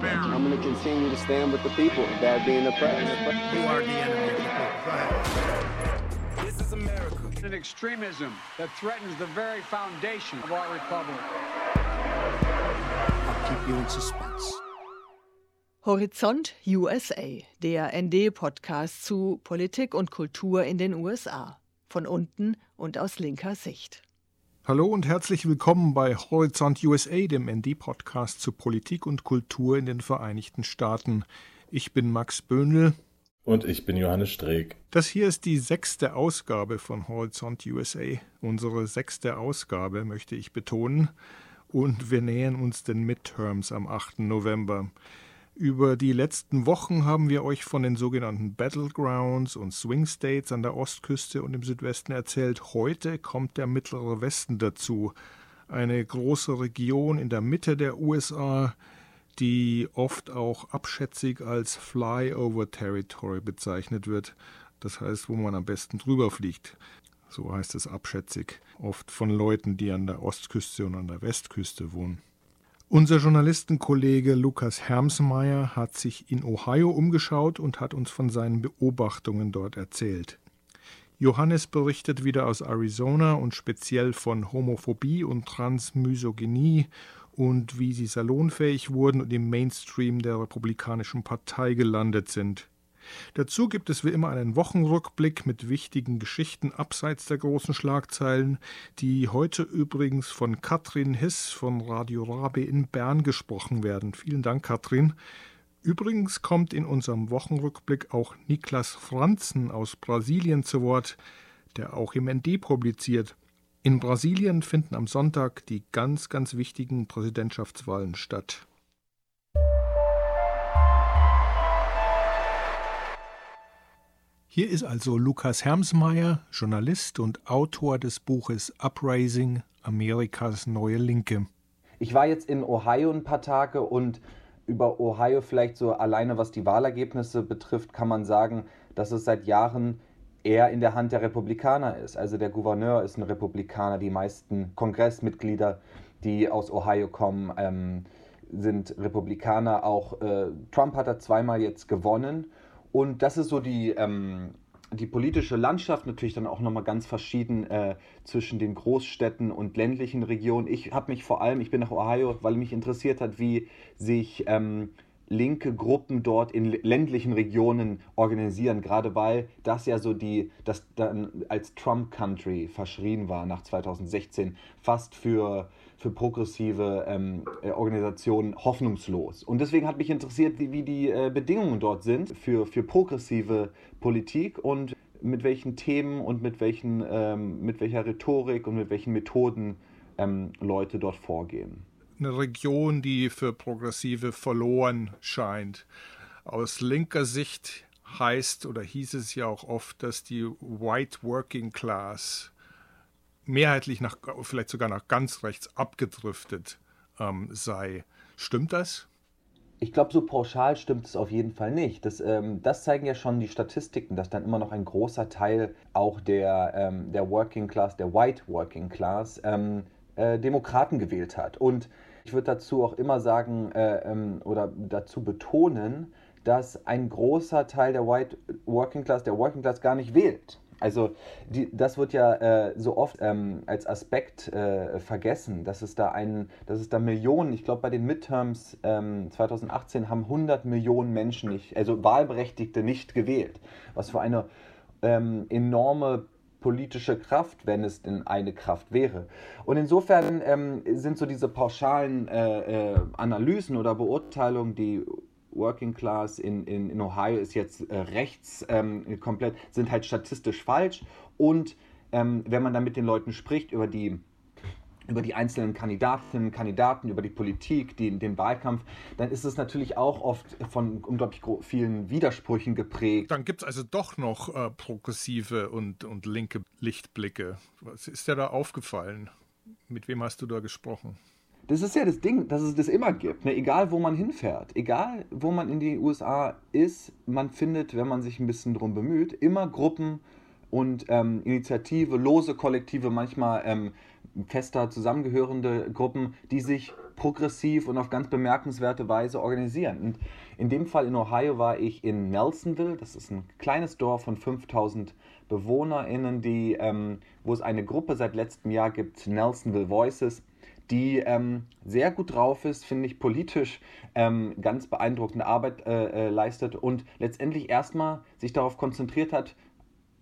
bear. I'm going to continue to stand with the people that being oppressed. You are the enemy of the people. This is America. An extremism that threatens the very foundation of our republic. I'll keep you in suspense. Horizont USA, der ND-Podcast zu Politik und Kultur in den USA. Von unten und aus linker Sicht. Hallo und herzlich willkommen bei Horizont USA, dem ND-Podcast zu Politik und Kultur in den Vereinigten Staaten. Ich bin Max Böhnl. Und ich bin Johannes Streeck. Das hier ist die sechste Ausgabe von Horizont USA. Unsere sechste Ausgabe, möchte ich betonen. Und wir nähern uns den Midterms am 8. November. Über die letzten Wochen haben wir euch von den sogenannten Battlegrounds und Swing States an der Ostküste und im Südwesten erzählt. Heute kommt der mittlere Westen dazu. Eine große Region in der Mitte der USA, die oft auch abschätzig als Flyover Territory bezeichnet wird. Das heißt, wo man am besten drüber fliegt. So heißt es abschätzig. Oft von Leuten, die an der Ostküste und an der Westküste wohnen. Unser Journalistenkollege Lukas Hermsmeier hat sich in Ohio umgeschaut und hat uns von seinen Beobachtungen dort erzählt. Johannes berichtet wieder aus Arizona und speziell von Homophobie und Transmisogynie und wie sie salonfähig wurden und im Mainstream der Republikanischen Partei gelandet sind. Dazu gibt es wie immer einen Wochenrückblick mit wichtigen Geschichten abseits der großen Schlagzeilen, die heute übrigens von Katrin Hiss von Radio Rabe in Bern gesprochen werden. Vielen Dank, Katrin. Übrigens kommt in unserem Wochenrückblick auch Niklas Franzen aus Brasilien zu Wort, der auch im ND publiziert. In Brasilien finden am Sonntag die ganz, ganz wichtigen Präsidentschaftswahlen statt. Hier ist also Lukas Hermsmeier, Journalist und Autor des Buches Uprising Amerikas neue Linke. Ich war jetzt in Ohio ein paar Tage und über Ohio vielleicht so alleine, was die Wahlergebnisse betrifft, kann man sagen, dass es seit Jahren eher in der Hand der Republikaner ist. Also der Gouverneur ist ein Republikaner, die meisten Kongressmitglieder, die aus Ohio kommen, ähm, sind Republikaner. Auch äh, Trump hat da zweimal jetzt gewonnen und das ist so die, ähm, die politische Landschaft natürlich dann auch nochmal ganz verschieden äh, zwischen den Großstädten und ländlichen Regionen. Ich habe mich vor allem, ich bin nach Ohio, weil mich interessiert hat, wie sich ähm, linke Gruppen dort in ländlichen Regionen organisieren, gerade weil das ja so die, das dann als Trump Country verschrien war nach 2016, fast für für progressive ähm, äh, Organisationen hoffnungslos. Und deswegen hat mich interessiert, wie, wie die äh, Bedingungen dort sind für, für progressive Politik und mit welchen Themen und mit, welchen, ähm, mit welcher Rhetorik und mit welchen Methoden ähm, Leute dort vorgehen. Eine Region, die für Progressive verloren scheint. Aus linker Sicht heißt oder hieß es ja auch oft, dass die White Working Class mehrheitlich nach, vielleicht sogar nach ganz rechts abgedriftet ähm, sei. Stimmt das? Ich glaube, so pauschal stimmt es auf jeden Fall nicht. Das, ähm, das, zeigen ja schon die Statistiken, dass dann immer noch ein großer Teil auch der, ähm, der Working Class, der White Working Class, ähm, äh, Demokraten gewählt hat. Und ich würde dazu auch immer sagen äh, ähm, oder dazu betonen, dass ein großer Teil der White Working Class, der Working Class gar nicht wählt. Also die, das wird ja äh, so oft ähm, als Aspekt äh, vergessen, dass es da einen, dass es da Millionen, ich glaube bei den Midterms ähm, 2018 haben 100 Millionen Menschen nicht, also Wahlberechtigte nicht gewählt, was für eine ähm, enorme politische Kraft, wenn es denn eine Kraft wäre. Und insofern ähm, sind so diese pauschalen äh, äh Analysen oder Beurteilungen, die Working Class in, in, in Ohio ist jetzt äh, rechts ähm, komplett, sind halt statistisch falsch. Und ähm, wenn man dann mit den Leuten spricht über die über die einzelnen Kandidatinnen, Kandidaten, über die Politik, die, den Wahlkampf, dann ist es natürlich auch oft von unglaublich vielen Widersprüchen geprägt. Dann gibt es also doch noch äh, progressive und, und linke Lichtblicke. Was ist dir da aufgefallen? Mit wem hast du da gesprochen? Das ist ja das Ding, dass es das immer gibt. Ne? Egal, wo man hinfährt, egal, wo man in die USA ist, man findet, wenn man sich ein bisschen drum bemüht, immer Gruppen und ähm, Initiative, lose Kollektive, manchmal ähm, fester zusammengehörende Gruppen, die sich progressiv und auf ganz bemerkenswerte Weise organisieren. Und in dem Fall in Ohio war ich in Nelsonville, das ist ein kleines Dorf von 5000 BewohnerInnen, die, ähm, wo es eine Gruppe seit letztem Jahr gibt, Nelsonville Voices, die ähm, sehr gut drauf ist, finde ich, politisch ähm, ganz beeindruckende Arbeit äh, äh, leistet und letztendlich erstmal sich darauf konzentriert hat,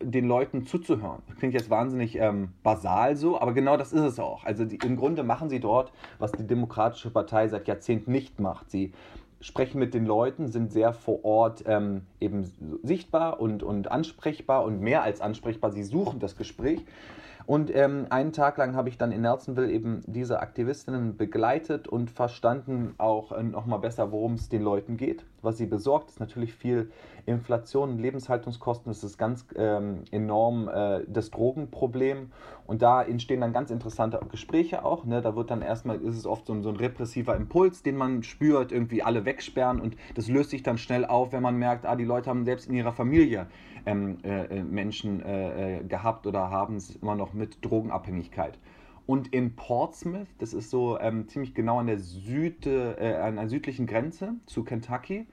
den Leuten zuzuhören. Das klingt jetzt wahnsinnig ähm, basal so, aber genau das ist es auch. Also die, im Grunde machen sie dort, was die Demokratische Partei seit Jahrzehnten nicht macht. Sie sprechen mit den Leuten, sind sehr vor Ort ähm, eben sichtbar und, und ansprechbar und mehr als ansprechbar. Sie suchen das Gespräch und ähm, einen Tag lang habe ich dann in Nelsonville eben diese Aktivistinnen begleitet und verstanden auch äh, nochmal besser, worum es den Leuten geht. Was sie besorgt, ist natürlich viel Inflation, Lebenshaltungskosten, das ist ganz ähm, enorm äh, das Drogenproblem. Und da entstehen dann ganz interessante Gespräche auch. Ne? Da wird dann erstmal, ist es oft so ein, so ein repressiver Impuls, den man spürt, irgendwie alle wegsperren und das löst sich dann schnell auf, wenn man merkt, ah, die Leute haben selbst in ihrer Familie ähm, äh, äh, Menschen äh, äh, gehabt oder haben es immer noch mit Drogenabhängigkeit. Und in Portsmouth, das ist so ähm, ziemlich genau an der, Süde, äh, an der südlichen Grenze zu Kentucky,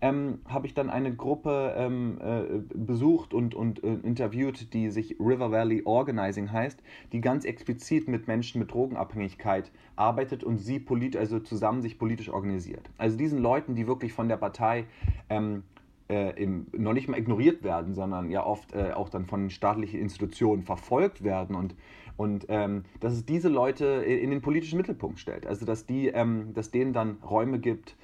ähm, habe ich dann eine Gruppe ähm, äh, besucht und, und äh, interviewt, die sich River Valley Organizing heißt, die ganz explizit mit Menschen mit Drogenabhängigkeit arbeitet und sie polit also zusammen sich politisch organisiert. Also diesen Leuten, die wirklich von der Partei ähm, äh, im, noch nicht mal ignoriert werden, sondern ja oft äh, auch dann von staatlichen Institutionen verfolgt werden und, und ähm, dass es diese Leute in den politischen Mittelpunkt stellt. Also dass, die, ähm, dass denen dann Räume gibt,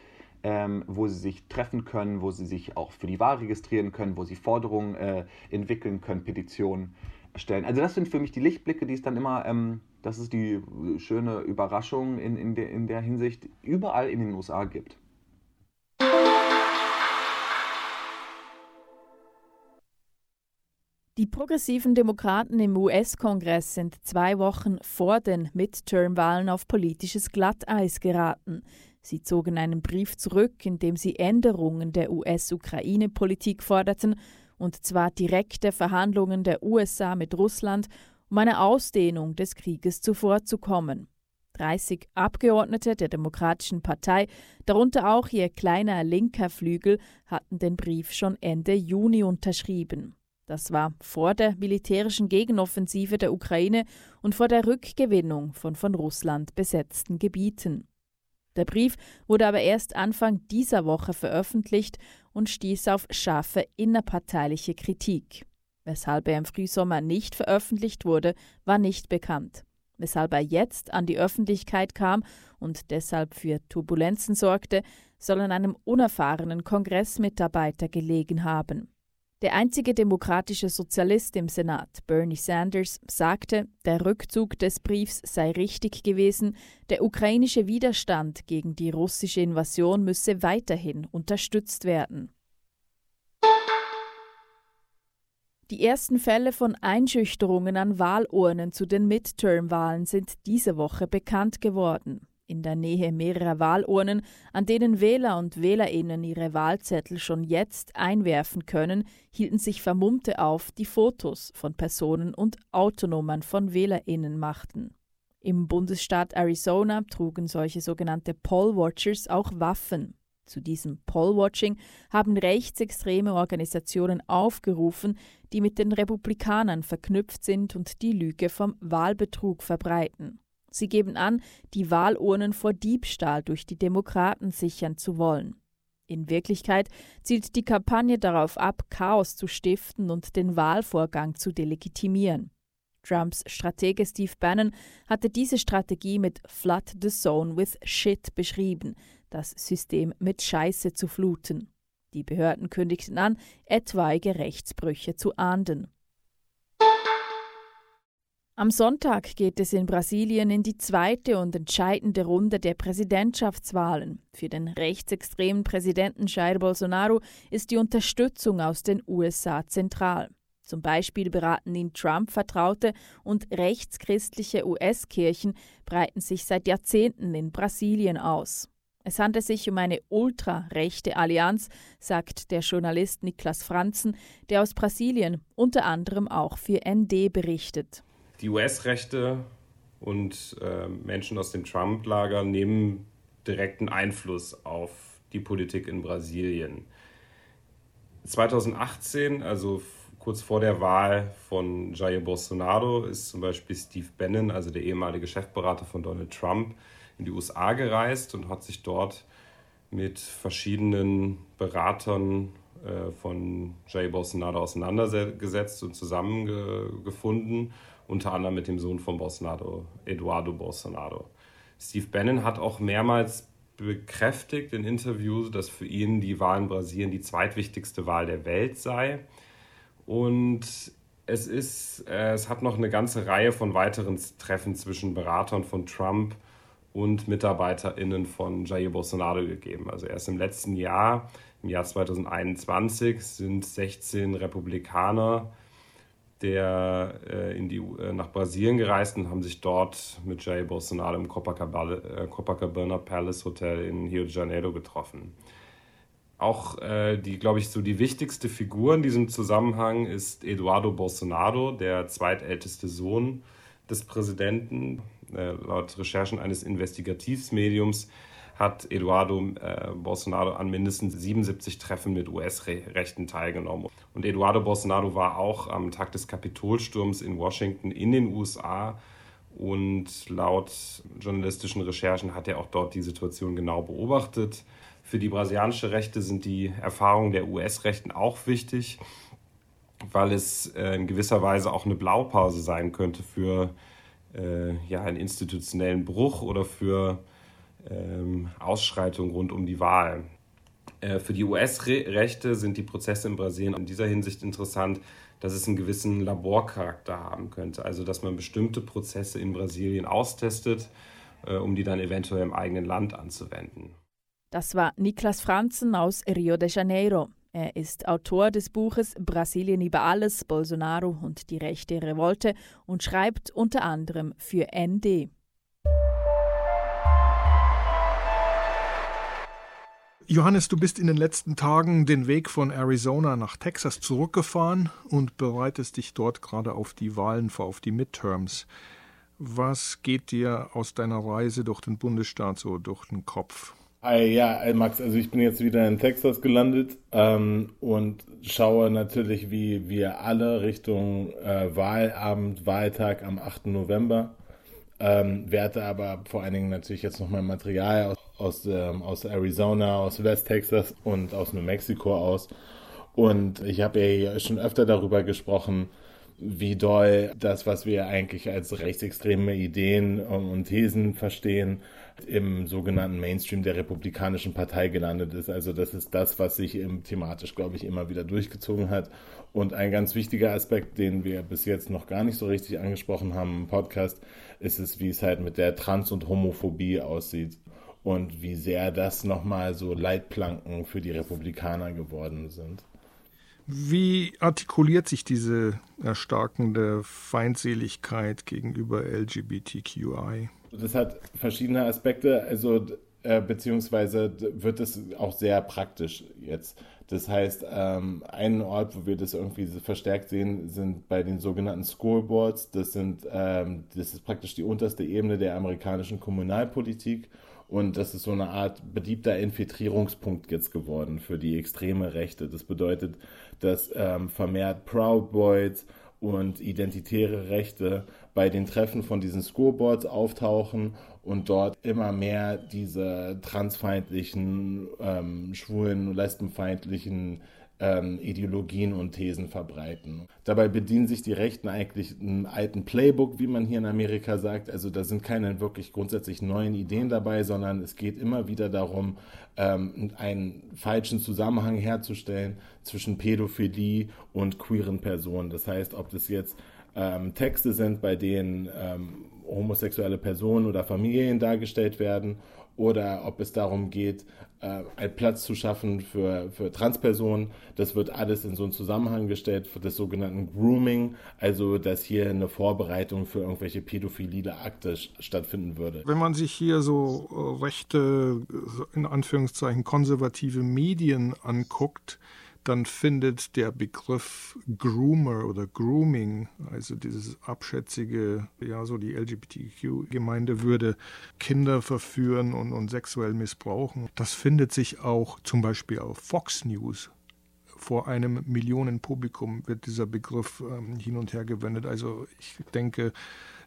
ähm, wo sie sich treffen können, wo sie sich auch für die Wahl registrieren können, wo sie Forderungen äh, entwickeln können, Petitionen stellen. Also das sind für mich die Lichtblicke, die es dann immer, ähm, das ist die schöne Überraschung in, in, der, in der Hinsicht, überall in den USA gibt. Die progressiven Demokraten im US-Kongress sind zwei Wochen vor den Midterm-Wahlen auf politisches Glatteis geraten. Sie zogen einen Brief zurück, in dem sie Änderungen der US-Ukraine-Politik forderten, und zwar direkte Verhandlungen der USA mit Russland, um einer Ausdehnung des Krieges zuvorzukommen. 30 Abgeordnete der Demokratischen Partei, darunter auch ihr kleiner linker Flügel, hatten den Brief schon Ende Juni unterschrieben. Das war vor der militärischen Gegenoffensive der Ukraine und vor der Rückgewinnung von von Russland besetzten Gebieten. Der Brief wurde aber erst Anfang dieser Woche veröffentlicht und stieß auf scharfe innerparteiliche Kritik. Weshalb er im Frühsommer nicht veröffentlicht wurde, war nicht bekannt. Weshalb er jetzt an die Öffentlichkeit kam und deshalb für Turbulenzen sorgte, soll an einem unerfahrenen Kongressmitarbeiter gelegen haben. Der einzige demokratische Sozialist im Senat, Bernie Sanders, sagte, der Rückzug des Briefs sei richtig gewesen, der ukrainische Widerstand gegen die russische Invasion müsse weiterhin unterstützt werden. Die ersten Fälle von Einschüchterungen an Wahlurnen zu den Midterm-Wahlen sind diese Woche bekannt geworden in der Nähe mehrerer Wahlurnen, an denen Wähler und Wählerinnen ihre Wahlzettel schon jetzt einwerfen können, hielten sich Vermummte auf, die Fotos von Personen und Autonummern von Wählerinnen machten. Im Bundesstaat Arizona trugen solche sogenannte Pollwatchers auch Waffen. Zu diesem Pollwatching haben rechtsextreme Organisationen aufgerufen, die mit den Republikanern verknüpft sind und die Lüge vom Wahlbetrug verbreiten. Sie geben an, die Wahlurnen vor Diebstahl durch die Demokraten sichern zu wollen. In Wirklichkeit zielt die Kampagne darauf ab, Chaos zu stiften und den Wahlvorgang zu delegitimieren. Trumps Stratege Steve Bannon hatte diese Strategie mit Flood the Zone with Shit beschrieben, das System mit Scheiße zu fluten. Die Behörden kündigten an, etwaige Rechtsbrüche zu ahnden. Am Sonntag geht es in Brasilien in die zweite und entscheidende Runde der Präsidentschaftswahlen. Für den rechtsextremen Präsidenten Jair Bolsonaro ist die Unterstützung aus den USA zentral. Zum Beispiel beraten ihn Trump-Vertraute und rechtschristliche US-Kirchen breiten sich seit Jahrzehnten in Brasilien aus. Es handelt sich um eine ultrarechte Allianz, sagt der Journalist Niklas Franzen, der aus Brasilien unter anderem auch für ND berichtet die US-Rechte und äh, Menschen aus dem Trump-Lager nehmen direkten Einfluss auf die Politik in Brasilien. 2018, also kurz vor der Wahl von Jair Bolsonaro, ist zum Beispiel Steve Bannon, also der ehemalige Chefberater von Donald Trump, in die USA gereist und hat sich dort mit verschiedenen Beratern äh, von Jair Bolsonaro auseinandergesetzt und zusammengefunden, unter anderem mit dem Sohn von Bolsonaro, Eduardo Bolsonaro. Steve Bannon hat auch mehrmals bekräftigt in Interviews, dass für ihn die Wahl in Brasilien die zweitwichtigste Wahl der Welt sei. Und es ist, äh, es hat noch eine ganze Reihe von weiteren Treffen zwischen Beratern von Trump und MitarbeiterInnen von Jair Bolsonaro gegeben. Also erst im letzten Jahr, im Jahr 2021, sind 16 Republikaner der äh, in die, äh, nach Brasilien gereist und haben sich dort mit Jair Bolsonaro im Copacabana, äh, Copacabana Palace Hotel in Rio de Janeiro getroffen. Auch äh, die, glaube ich, so die wichtigste Figur in diesem Zusammenhang ist Eduardo Bolsonaro, der zweitälteste Sohn des Präsidenten. Äh, laut Recherchen eines Investigativmediums hat Eduardo äh, Bolsonaro an mindestens 77 Treffen mit US-Rechten teilgenommen. Und Eduardo Bolsonaro war auch am Tag des Kapitolsturms in Washington in den USA. Und laut journalistischen Recherchen hat er auch dort die Situation genau beobachtet. Für die brasilianische Rechte sind die Erfahrungen der US-Rechten auch wichtig, weil es äh, in gewisser Weise auch eine Blaupause sein könnte für äh, ja, einen institutionellen Bruch oder für Ausschreitungen rund um die Wahl. Äh, für die US-Rechte sind die Prozesse in Brasilien in dieser Hinsicht interessant, dass es einen gewissen Laborcharakter haben könnte. Also dass man bestimmte Prozesse in Brasilien austestet, äh, um die dann eventuell im eigenen Land anzuwenden. Das war Niklas Franzen aus Rio de Janeiro. Er ist Autor des Buches Brasilien über alles, Bolsonaro und die rechte Revolte und schreibt unter anderem für ND. Johannes, du bist in den letzten Tagen den Weg von Arizona nach Texas zurückgefahren und bereitest dich dort gerade auf die Wahlen vor, auf die Midterms. Was geht dir aus deiner Reise durch den Bundesstaat so durch den Kopf? Hi, ja, Max, also ich bin jetzt wieder in Texas gelandet ähm, und schaue natürlich wie wir alle Richtung äh, Wahlabend, Wahltag am 8. November. Ähm, werte aber vor allen Dingen natürlich jetzt noch mein Material aus aus, ähm, aus Arizona, aus West Texas und aus New Mexico aus. Und ich habe ja schon öfter darüber gesprochen, wie doll das, was wir eigentlich als rechtsextreme Ideen und Thesen verstehen, im sogenannten Mainstream der Republikanischen Partei gelandet ist. Also das ist das, was sich thematisch, glaube ich, immer wieder durchgezogen hat. Und ein ganz wichtiger Aspekt, den wir bis jetzt noch gar nicht so richtig angesprochen haben im Podcast, ist es, wie es halt mit der Trans- und Homophobie aussieht und wie sehr das nochmal so Leitplanken für die Republikaner geworden sind. Wie artikuliert sich diese erstarkende Feindseligkeit gegenüber LGBTQI? Das hat verschiedene Aspekte, also äh, beziehungsweise wird es auch sehr praktisch jetzt. Das heißt, ähm, ein Ort, wo wir das irgendwie verstärkt sehen, sind bei den sogenannten Scoreboards. Das sind, ähm, das ist praktisch die unterste Ebene der amerikanischen Kommunalpolitik und das ist so eine Art beliebter Infiltrierungspunkt jetzt geworden für die extreme Rechte. Das bedeutet, dass ähm, vermehrt Proud Boys und identitäre Rechte bei den Treffen von diesen Scoreboards auftauchen und dort immer mehr diese transfeindlichen, ähm, schwulen, lesbenfeindlichen ähm, Ideologien und Thesen verbreiten. Dabei bedienen sich die Rechten eigentlich einem alten Playbook, wie man hier in Amerika sagt. Also da sind keine wirklich grundsätzlich neuen Ideen dabei, sondern es geht immer wieder darum, ähm, einen falschen Zusammenhang herzustellen zwischen Pädophilie und queeren Personen. Das heißt, ob das jetzt ähm, Texte sind, bei denen ähm, homosexuelle Personen oder Familien dargestellt werden oder ob es darum geht, äh, einen Platz zu schaffen für, für Transpersonen. Das wird alles in so einen Zusammenhang gestellt für das sogenannte Grooming, also dass hier eine Vorbereitung für irgendwelche pädophile Akte stattfinden würde. Wenn man sich hier so äh, rechte, in Anführungszeichen konservative Medien anguckt, dann findet der Begriff Groomer oder Grooming, also dieses abschätzige, ja, so die LGBTQ-Gemeinde würde Kinder verführen und, und sexuell missbrauchen. Das findet sich auch zum Beispiel auf Fox News vor einem Millionenpublikum wird dieser Begriff ähm, hin und her gewendet. Also ich denke,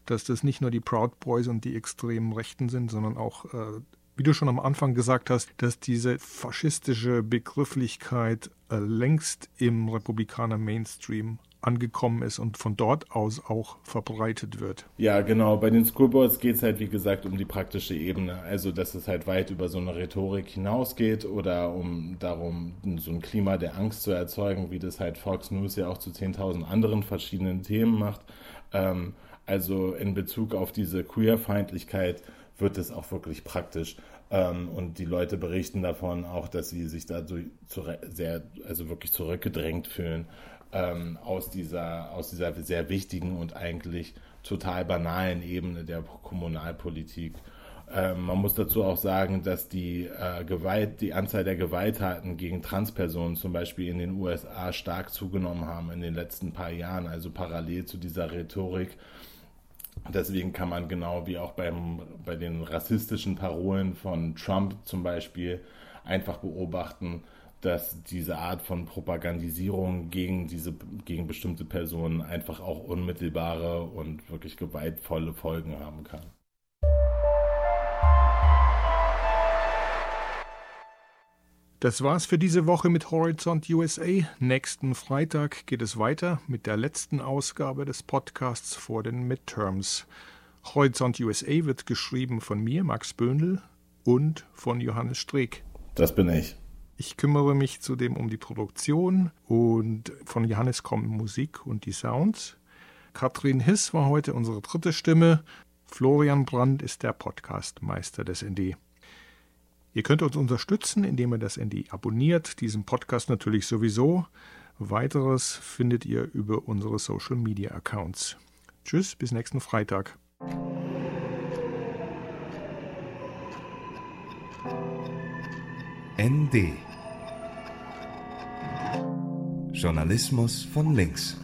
dass das nicht nur die Proud Boys und die extremen Rechten sind, sondern auch äh, wie du schon am Anfang gesagt hast, dass diese faschistische Begrifflichkeit äh, längst im Republikaner Mainstream angekommen ist und von dort aus auch verbreitet wird. Ja, genau. Bei den Schoolboards geht es halt, wie gesagt, um die praktische Ebene. Also, dass es halt weit über so eine Rhetorik hinausgeht oder um darum, so ein Klima der Angst zu erzeugen, wie das halt Fox News ja auch zu 10.000 anderen verschiedenen Themen macht. Ähm, also in Bezug auf diese Queerfeindlichkeit wird es auch wirklich praktisch. Ähm, und die Leute berichten davon auch, dass sie sich da so sehr, also wirklich zurückgedrängt fühlen ähm, aus, dieser, aus dieser sehr wichtigen und eigentlich total banalen Ebene der Kommunalpolitik. Ähm, man muss dazu auch sagen, dass die äh, Gewalt, die Anzahl der Gewalttaten gegen Transpersonen zum Beispiel in den USA stark zugenommen haben in den letzten paar Jahren, also parallel zu dieser Rhetorik Deswegen kann man genau wie auch beim, bei den rassistischen Parolen von Trump zum Beispiel einfach beobachten, dass diese Art von Propagandisierung gegen diese gegen bestimmte Personen einfach auch unmittelbare und wirklich gewaltvolle Folgen haben kann. Das war's für diese Woche mit Horizont USA. Nächsten Freitag geht es weiter mit der letzten Ausgabe des Podcasts vor den Midterms. Horizont USA wird geschrieben von mir, Max Böhnl, und von Johannes Streeck. Das bin ich. Ich kümmere mich zudem um die Produktion und von Johannes kommen Musik und die Sounds. Katrin Hiss war heute unsere dritte Stimme. Florian Brandt ist der Podcastmeister des ND. Ihr könnt uns unterstützen, indem ihr das ND abonniert, diesen Podcast natürlich sowieso. Weiteres findet ihr über unsere Social Media Accounts. Tschüss, bis nächsten Freitag. ND Journalismus von links.